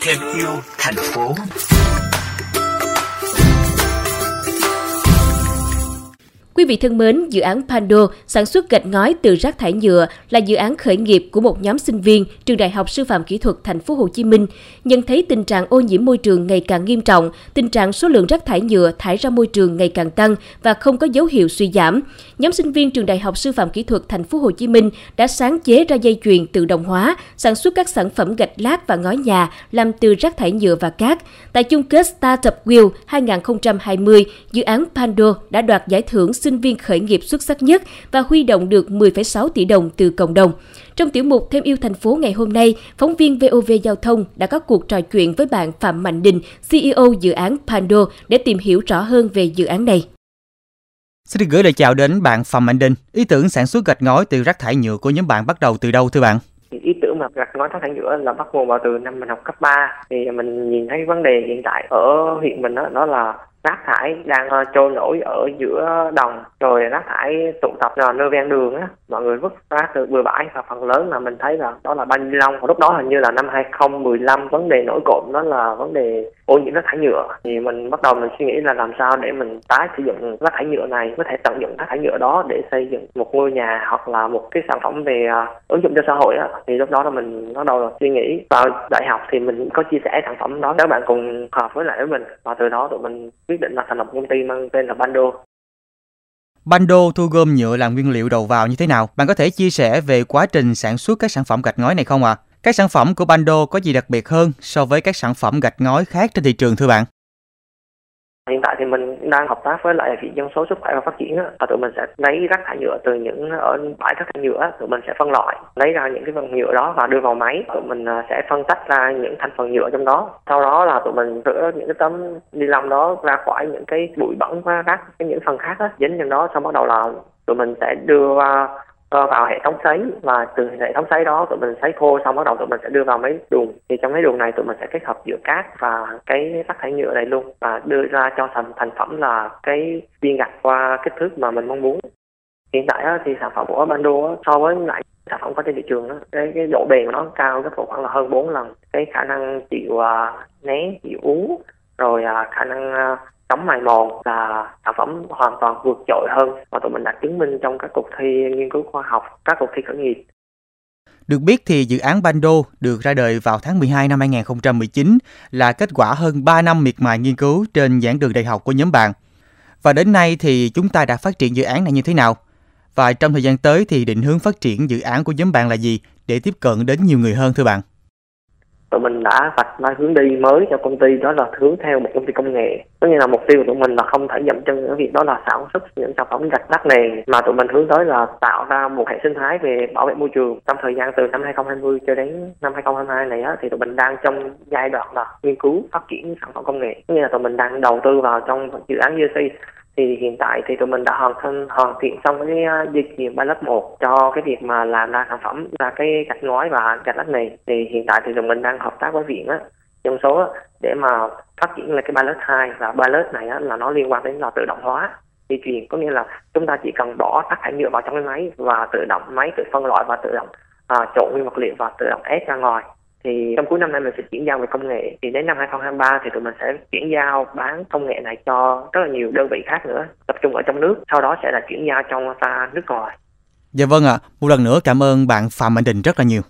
thêm yêu thành phố. Quý vị thân mến, dự án Pando sản xuất gạch ngói từ rác thải nhựa là dự án khởi nghiệp của một nhóm sinh viên trường Đại học Sư phạm Kỹ thuật Thành phố Hồ Chí Minh. Nhận thấy tình trạng ô nhiễm môi trường ngày càng nghiêm trọng, tình trạng số lượng rác thải nhựa thải ra môi trường ngày càng tăng và không có dấu hiệu suy giảm. Nhóm sinh viên trường Đại học Sư phạm Kỹ thuật Thành phố Hồ Chí Minh đã sáng chế ra dây chuyền tự động hóa, sản xuất các sản phẩm gạch lát và ngói nhà làm từ rác thải nhựa và cát. Tại chung kết Startup Wheel 2020, dự án Pando đã đoạt giải thưởng sinh viên khởi nghiệp xuất sắc nhất và huy động được 10,6 tỷ đồng từ cộng đồng. Trong tiểu mục Thêm yêu thành phố ngày hôm nay, phóng viên VOV Giao thông đã có cuộc trò chuyện với bạn Phạm Mạnh Đình, CEO dự án Pando để tìm hiểu rõ hơn về dự án này. Xin được gửi lời chào đến bạn Phạm Mạnh Đình. Ý tưởng sản xuất gạch ngói từ rác thải nhựa của nhóm bạn bắt đầu từ đâu thưa bạn? ý tưởng mà gạch ngói rác thải nhựa là bắt nguồn vào từ năm mình học cấp 3 thì mình nhìn thấy vấn đề hiện tại ở huyện mình đó, đó là rác thải đang uh, trôi nổi ở giữa đồng. Rồi rác thải tụ tập là nơi ven đường á mọi người vứt rác từ bừa bãi. Và phần lớn là mình thấy là đó là bao ni lông lúc đó hình như là năm 2015 vấn đề nổi cộm đó là vấn đề ô nhiễm rác thải nhựa. Thì mình bắt đầu mình suy nghĩ là làm sao để mình tái sử dụng rác thải nhựa này có thể tận dụng rác thải nhựa đó để xây dựng một ngôi nhà hoặc là một cái sản phẩm về uh, ứng dụng cho xã hội á. Thì lúc đó là mình bắt đầu là suy nghĩ. Vào đại học thì mình có chia sẻ sản phẩm đó các bạn cùng hợp với lại với mình. Và từ đó tụi mình quyết định là thành lập công ty mang tên là Bando Bando thu gom nhựa làm nguyên liệu đầu vào như thế nào? Bạn có thể chia sẻ về quá trình sản xuất các sản phẩm gạch ngói này không ạ? À? Các sản phẩm của Bando có gì đặc biệt hơn so với các sản phẩm gạch ngói khác trên thị trường thưa bạn? Hiện tại thì mình đang hợp tác với lại viện dân số sức khỏe và phát triển và tụi mình sẽ lấy rác thải nhựa từ những ở bãi rác thải nhựa tụi mình sẽ phân loại lấy ra những cái phần nhựa đó và đưa vào máy. Tụi mình à, sẽ phân tách ra những thành phần nhựa trong đó. Sau đó là tụi mình rửa những cái tấm ni lông đó ra khỏi những cái bụi bẩn và rác cái những phần khác đó, dính trong đó xong bắt đầu là tụi mình sẽ đưa vào hệ thống sấy và từ hệ thống sấy đó tụi mình sấy khô xong bắt đầu tụi mình sẽ đưa vào mấy đường. Thì trong mấy đường này tụi mình sẽ kết hợp giữa cát và cái rác thải nhựa này luôn và đưa ra cho thành thành phẩm là cái viên gạch qua kích thước mà mình mong muốn. Hiện tại á, thì sản phẩm của Bando á, so với lại sản phẩm có trên thị trường đó, cái cái độ bền của nó cao gấp khoảng là hơn 4 lần. Cái khả năng chịu à, uh, né chịu uống rồi uh, khả năng uh, chống mài mòn là sản phẩm hoàn toàn vượt trội hơn và tụi mình đã chứng minh trong các cuộc thi nghiên cứu khoa học, các cuộc thi khởi nghiệp. Được biết thì dự án Bando được ra đời vào tháng 12 năm 2019 là kết quả hơn 3 năm miệt mài nghiên cứu trên giảng đường đại học của nhóm bạn. Và đến nay thì chúng ta đã phát triển dự án này như thế nào? Và trong thời gian tới thì định hướng phát triển dự án của nhóm bạn là gì để tiếp cận đến nhiều người hơn thưa bạn? Tụi mình đã vạch ra hướng đi mới cho công ty đó là hướng theo một công ty công nghệ. Có nghĩa là mục tiêu của tụi mình là không thể dậm chân ở việc đó là sản xuất những sản phẩm gạch đắt nền mà tụi mình hướng tới là tạo ra một hệ sinh thái về bảo vệ môi trường. Trong thời gian từ năm 2020 cho đến năm 2022 này á, thì tụi mình đang trong giai đoạn là nghiên cứu phát triển sản phẩm công nghệ. Có nghĩa là tụi mình đang đầu tư vào trong dự án UC thì hiện tại thì tụi mình đã hoàn thành hoàn thiện xong cái uh, dây chuyền ba lớp một cho cái việc mà làm ra sản phẩm là cái gạch ngói và gạch lát này. Thì hiện tại thì tụi mình đang hợp tác với viện á trong số á, để mà phát triển là cái ba lớp hai. Và ba lớp này á, là nó liên quan đến là tự động hóa di chuyển. Có nghĩa là chúng ta chỉ cần bỏ tất cả nhựa vào trong cái máy và tự động máy tự phân loại và tự động à, trộn nguyên vật liệu và tự động ép ra ngoài thì trong cuối năm nay mình sẽ chuyển giao về công nghệ thì đến năm 2023 thì tụi mình sẽ chuyển giao bán công nghệ này cho rất là nhiều đơn vị khác nữa tập trung ở trong nước sau đó sẽ là chuyển giao trong ra nước ngoài Dạ vâng ạ, à. một lần nữa cảm ơn bạn Phạm Mạnh Đình rất là nhiều.